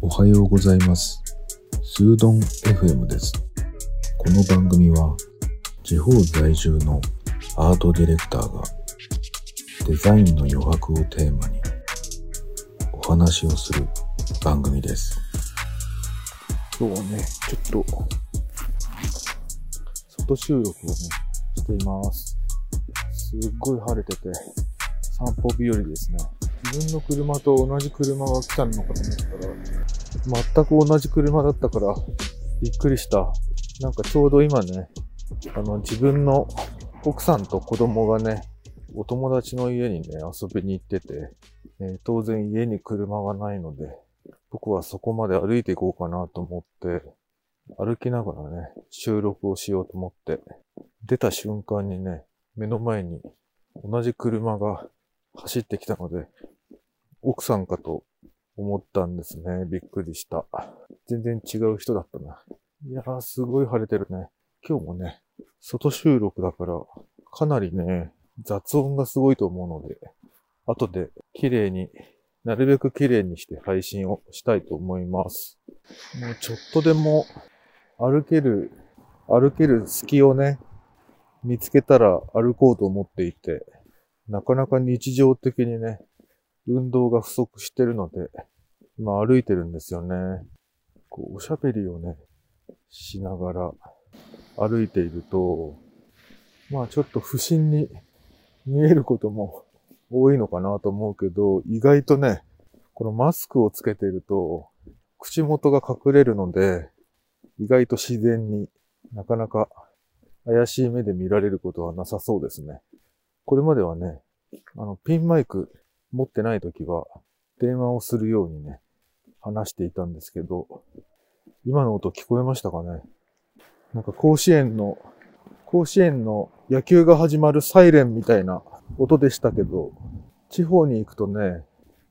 おはようございます。スードン FM です。この番組は地方在住のアートディレクターがデザインの余白をテーマにお話をする番組です。今日はね、ちょっと、外収録をね、しています。すっごい晴れてて、散歩日和ですね。自分の車と同じ車が来たのかと思ったら、全く同じ車だったから、びっくりした。なんかちょうど今ね、あの、自分の奥さんと子供がね、お友達の家にね、遊びに行ってて、え当然家に車がないので、僕はそこまで歩いていこうかなと思って、歩きながらね、収録をしようと思って、出た瞬間にね、目の前に同じ車が走ってきたので、奥さんかと思ったんですね。びっくりした。全然違う人だったな。いやー、すごい晴れてるね。今日もね、外収録だから、かなりね、雑音がすごいと思うので、後で綺麗になるべく綺麗にして配信をしたいと思います。もうちょっとでも歩ける、歩ける隙をね、見つけたら歩こうと思っていて、なかなか日常的にね、運動が不足してるので、今歩いてるんですよね。こう、おしゃべりをね、しながら歩いていると、まあちょっと不審に見えることも多いのかなと思うけど、意外とね、このマスクをつけてると、口元が隠れるので、意外と自然になかなか怪しい目で見られることはなさそうですね。これまではね、あの、ピンマイク持ってない時は、電話をするようにね、話していたんですけど、今の音聞こえましたかね？なんか甲子園の、甲子園の野球が始まるサイレンみたいな音でしたけど、地方に行くとね、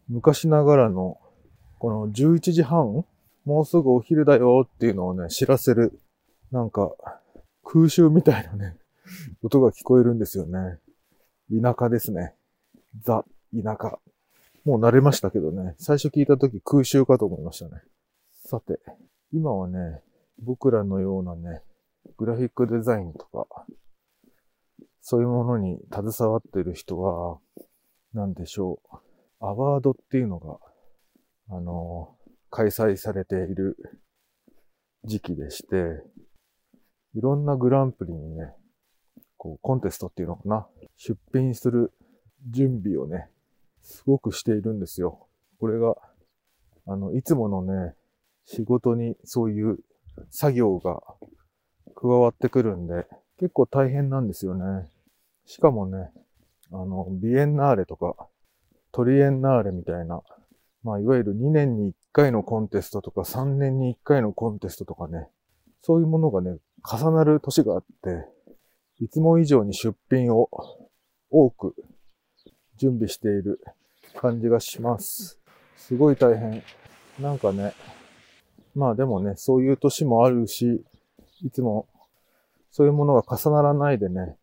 昔ながらの、この11時半もうすぐお昼だよっていうのをね、知らせる、なんか、空襲みたいなね、音が聞こえるんですよね。田舎ですね。ザ、田舎。もう慣れましたけどね、最初聞いた時空襲かと思いましたね。さて、今はね、僕らのようなね、グラフィックデザインとか、そういうものに携わってる人は、なんでしょう。アワードっていうのが、あの、開催されている時期でして、いろんなグランプリにね、こう、コンテストっていうのかな、出品する準備をね、すごくしているんですよ。これが、あの、いつものね、仕事にそういう作業が加わってくるんで、結構大変なんですよね。しかもね、あの、ビエンナーレとか、トリエンナーレみたいな、まあ、いわゆる2年に1回のコンテストとか3年に1回のコンテストとかね、そういうものがね、重なる年があって、いつも以上に出品を多く準備している感じがします。すごい大変。なんかね、まあでもね、そういう年もあるし、いつもそういうものが重ならないでね、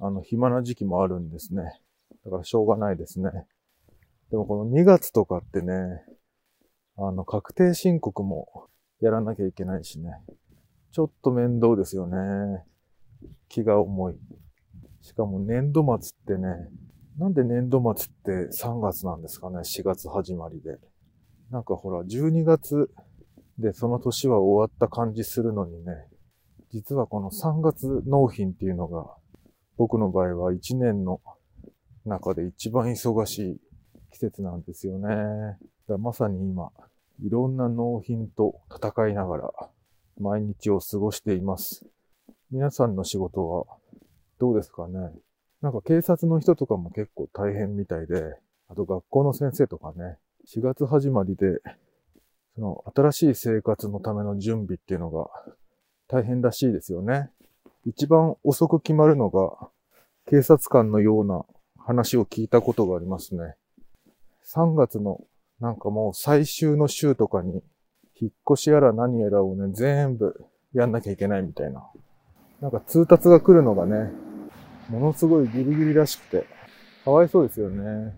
あの、暇な時期もあるんですね。だからしょうがないですね。でもこの2月とかってね、あの、確定申告もやらなきゃいけないしね。ちょっと面倒ですよね。気が重い。しかも年度末ってね、なんで年度末って3月なんですかね ?4 月始まりで。なんかほら、12月でその年は終わった感じするのにね、実はこの3月納品っていうのが、僕の場合は1年の中で一番忙しい季節なんですよね。だまさに今、いろんな納品と戦いながら、毎日を過ごしています。皆さんの仕事はどうですかね？なんか警察の人とかも結構大変みたいで、あと学校の先生とかね、4月始まりで、その新しい生活のための準備っていうのが大変らしいですよね。一番遅く決まるのが警察官のような話を聞いたことがありますね。3月のなんかもう最終の週とかに引っ越しやら何やらをね、全部やんなきゃいけないみたいな。なんか通達が来るのがね、ものすごいギリギリらしくて、かわいそうですよね。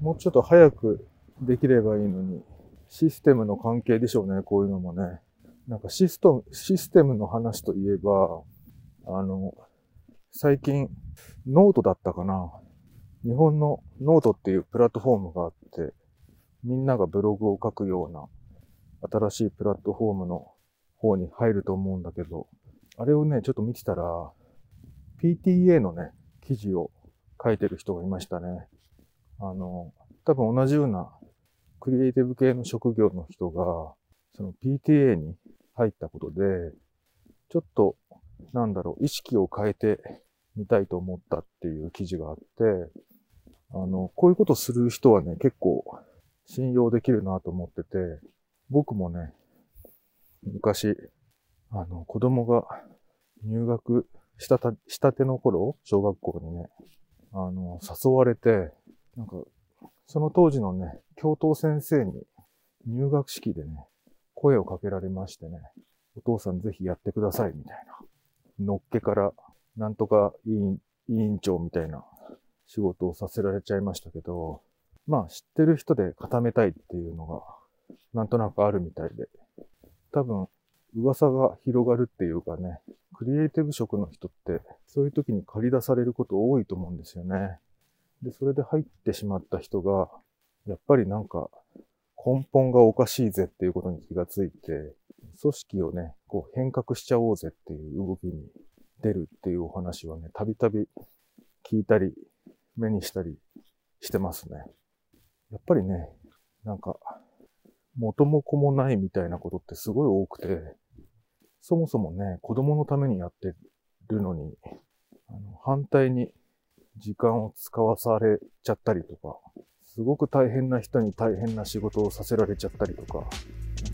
もうちょっと早くできればいいのに、システムの関係でしょうね、こういうのもね。なんかシストシステムの話といえば、あの、最近、ノートだったかな。日本のノートっていうプラットフォームがあって、みんながブログを書くような新しいプラットフォームの方に入ると思うんだけど、あれをね、ちょっと見てたら、PTA のね、記事を書いてる人がいましたね。あの、多分同じようなクリエイティブ系の職業の人が、その PTA に入ったことで、ちょっと、なんだろう、意識を変えてみたいと思ったっていう記事があって、あの、こういうことする人はね、結構信用できるなと思ってて、僕もね、昔、あの、子供が入学したた、したての頃、小学校にね、あの、誘われて、なんか、その当時のね、教頭先生に入学式でね、声をかけられましてね、お父さんぜひやってくださいみたいな。のっけから、なんとか委員、委員長みたいな仕事をさせられちゃいましたけど、まあ知ってる人で固めたいっていうのが、なんとなくあるみたいで、多分、噂が広がるっていうかね、クリエイティブ職の人って、そういう時に借り出されること多いと思うんですよね。で、それで入ってしまった人が、やっぱりなんか、根本がおかしいぜっていうことに気がついて、組織をね、こう変革しちゃおうぜっていう動きに出るっていうお話はね、たびたび聞いたり、目にしたりしてますね。やっぱりね、なんか、元も子もないみたいなことってすごい多くて、そもそもね、子供のためにやってるのに、あの反対に時間を使わされちゃったりとか、すごく大変な人に大変な仕事をさせられちゃったりとか、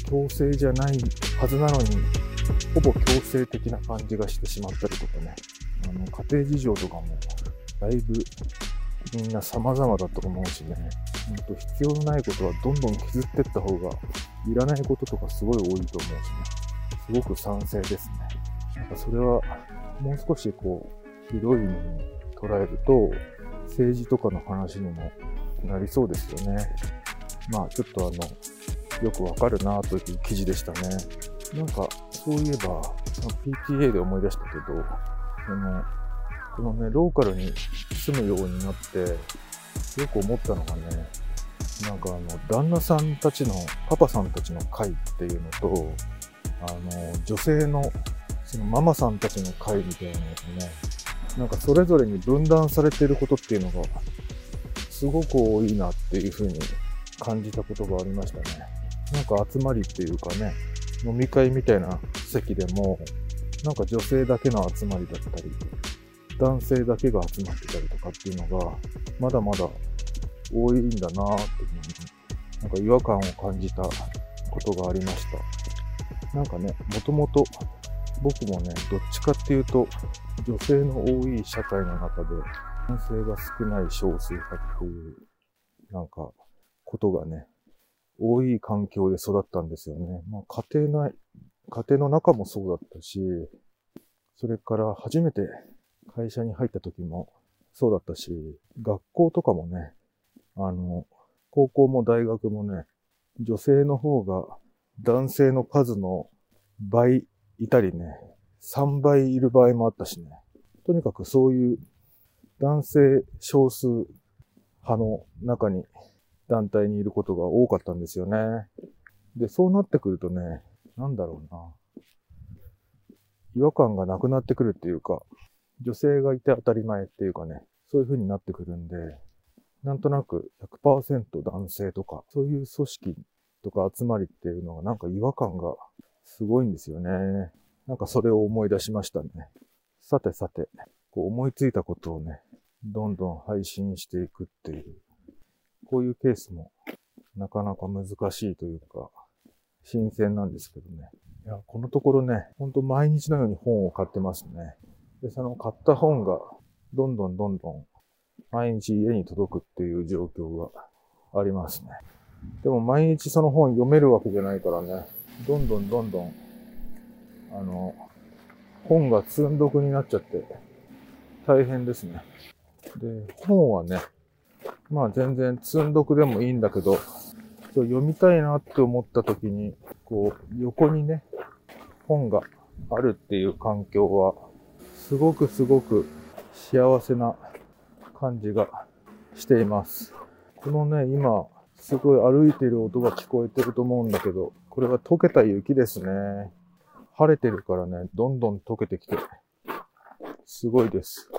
強制じゃないはずなのに、ほぼ強制的な感じがしてしまったりとかね、あの家庭事情とかも、だいぶみんな様々だと思うしね、ほんと必要のないことはどんどん削ってった方が、いらないこととかすごい多いと思うしね、すごく賛成ですね。なんかそれは、もう少しこう、広い意味に捉えると、政治とかの話にもなりそうですよね。まあちょっとあの、よくわかるなという記事でしたね。なんか、そういえば、PTA で思い出したけど、その、このね、ローカルに住むようになって、よく思ったのがね、なんかあの、旦那さんたちの、パパさんたちの会っていうのと、あの、女性の、そのママさんたちの会みたいなのがね、なんかそれぞれに分断されていることっていうのが、すごく多いなっていうふうに感じたことがありましたね。なんか集まりっていうかね、飲み会みたいな席でも、なんか女性だけの集まりだったり、男性だけが集まってたりとかっていうのが、まだまだ多いんだなーって、なんか違和感を感じたことがありました。なんかね、もともと僕もね、どっちかっていうと、女性の多い社会の中で、男性が少ない少数派っていう、なんか、ことがね、多い環境で育ったんですよね。まあ、家庭内、家庭の中もそうだったし、それから初めて会社に入った時もそうだったし、学校とかもね、あの、高校も大学もね、女性の方が男性の数の倍いたりね、3倍いる場合もあったしね。とにかくそういう男性少数派の中に団体にいることが多かったんですよね。で、そうなってくるとね、なんだろうな。違和感がなくなってくるっていうか、女性がいて当たり前っていうかね、そういう風になってくるんで、なんとなく100%男性とか、そういう組織とか集まりっていうのがなんか違和感がすごいんですよね。なんかそれを思い出しましたね。さてさて、こう思いついたことをね、どんどん配信していくっていう、こういうケースもなかなか難しいというか、新鮮なんですけどね。いや、このところね、ほんと毎日のように本を買ってますね。で、その買った本が、どんどんどんどん、毎日家に届くっていう状況がありますね。でも毎日その本読めるわけじゃないからね、どんどんどんどん、あの、本が積んどくになっちゃって、大変ですね。で、本はね、まあ全然積んどくでもいいんだけど、読みたいなって思った時に、こう、横にね、本があるっていう環境は、すごくすごく幸せな感じがしています。このね、今、すごい歩いてる音が聞こえてると思うんだけど、これは溶けた雪ですね。晴れてるからね、どんどん溶けてきて、すごいです。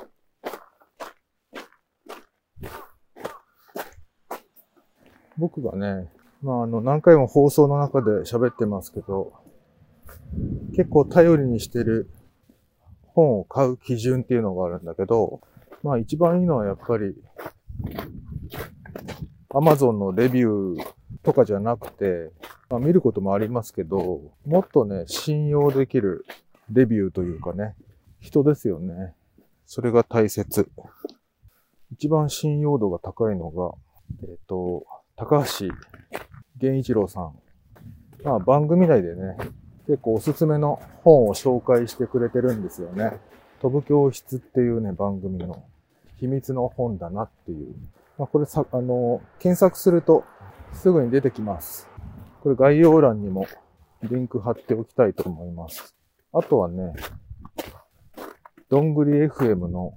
僕がね、まあ、あの、何回も放送の中で喋ってますけど、結構頼りにしてる本を買う基準っていうのがあるんだけど、まあ一番いいのはやっぱり、Amazon のレビューとかじゃなくて、まあ見ることもありますけど、もっとね、信用できるレビューというかね、人ですよね。それが大切。一番信用度が高いのが、えっ、と、高橋源一郎さん。まあ番組内でね、結構おすすめの本を紹介してくれてるんですよね。飛ぶ教室っていうね、番組の秘密の本だなっていう。まあ、これさ、あの、検索するとすぐに出てきます。これ概要欄にもリンク貼っておきたいと思います。あとはね、どんぐり FM の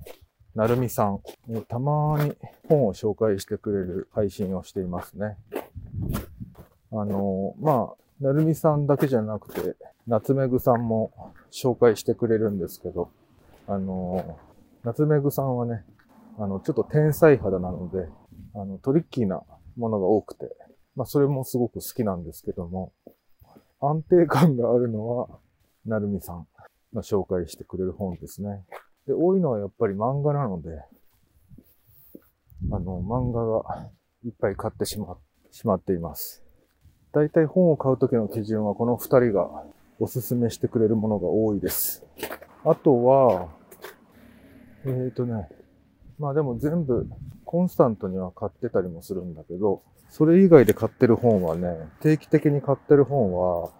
なるみさん、たまに本を紹介してくれる配信をしていますね。あの、まあ、なるみさんだけじゃなくて、夏目ぐさんも紹介してくれるんですけど、あの、夏目ぐさんはね、あの、ちょっと天才肌なので、あの、トリッキーなものが多くて、まあ、それもすごく好きなんですけども、安定感があるのは、なるみさんが紹介してくれる本ですね。で、多いのはやっぱり漫画なので、あの、漫画がいっぱい買ってしま、しまっています。大体本を買うときの基準はこの二人がおすすめしてくれるものが多いです。あとは、えーとね、まあでも全部コンスタントには買ってたりもするんだけど、それ以外で買ってる本はね、定期的に買ってる本は、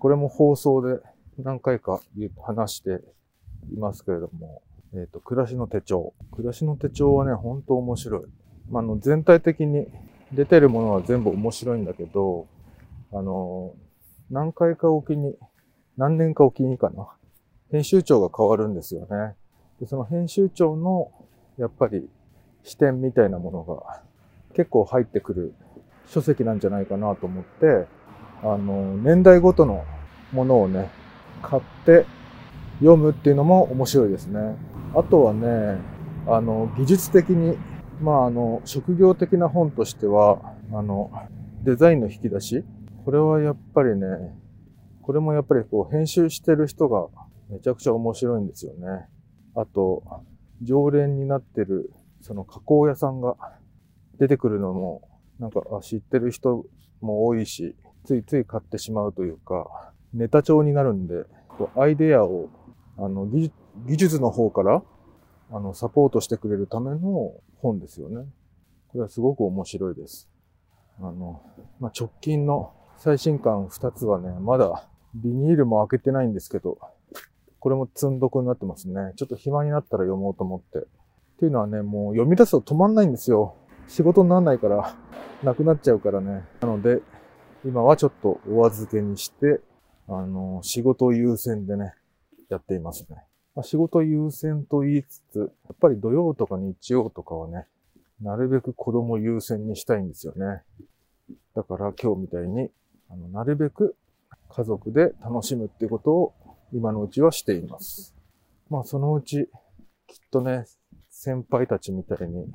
これも放送で何回か話していますけれども、えっ、と、暮らしの手帳。暮らしの手帳はね、本当面白い。まあ、あの、全体的に出てるものは全部面白いんだけど、あの、何回かおきに、何年かおきにかな。編集長が変わるんですよね。で、その編集長の、やっぱり視点みたいなものが結構入ってくる書籍なんじゃないかなと思って、あの、年代ごとのものをね、買って読むっていうのも面白いですね。あとはね、あの、技術的に、まあ、あの、職業的な本としては、あの、デザインの引き出しこれはやっぱりね、これもやっぱりこう編集してる人がめちゃくちゃ面白いんですよね。あと、常連になってる、その加工屋さんが出てくるのも、なんか知ってる人も多いし、ついつい買ってしまうというか、ネタ帳になるんで、アイデアを、あの、技術の方から、あの、サポートしてくれるための本ですよね。これはすごく面白いです。あの、まあ、直近の最新刊2つはね、まだビニールも開けてないんですけど、これも積んどくになってますね。ちょっと暇になったら読もうと思って。っていうのはね、もう読み出すと止まんないんですよ。仕事にならないから、なくなっちゃうからね。なので、今はちょっとお預けにして、あの、仕事優先でね、やっていますね。まあ、仕事優先と言いつつ、やっぱり土曜とか日曜とかはね、なるべく子供優先にしたいんですよね。だから今日みたいに、あのなるべく家族で楽しむってことを今のうちはしています。まあそのうち、きっとね、先輩たちみたいに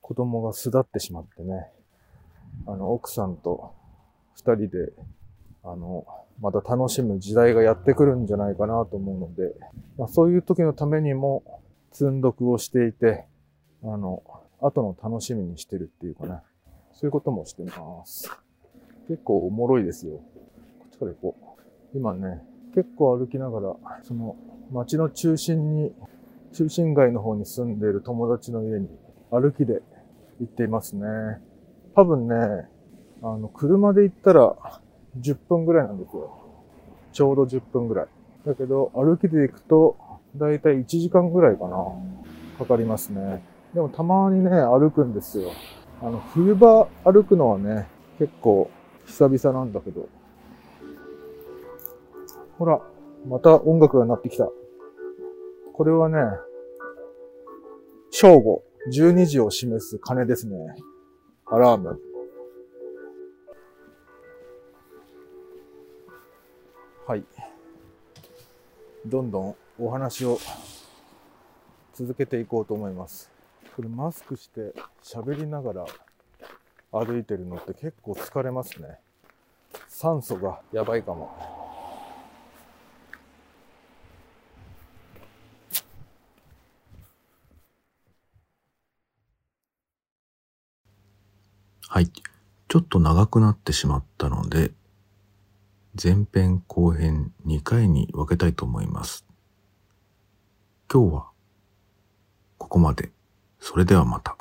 子供が巣立ってしまってね、あの、奥さんと二人で、あの、また楽しむ時代がやってくるんじゃないかなと思うので、まあ、そういう時のためにも積んどくをしていて、あの、後の楽しみにしてるっていうかね、そういうこともしてます。結構おもろいですよ。こっちから行こう。今ね、結構歩きながら、その街の中心に、中心街の方に住んでいる友達の家に歩きで行っていますね。多分ね、あの、車で行ったら10分ぐらいなんですよ。ちょうど10分ぐらい。だけど、歩きで行くと、だいたい1時間ぐらいかな。かかりますね。でもたまにね、歩くんですよ。あの、冬場歩くのはね、結構久々なんだけど。ほら、また音楽が鳴ってきた。これはね、正午、12時を示す鐘ですね。アラーム。はい。どんどんお話を続けていこうと思います。これマスクして喋りながら歩いてるのって結構疲れますね。酸素がやばいかも。はい。ちょっと長くなってしまったので、前編後編2回に分けたいと思います。今日はここまで。それではまた。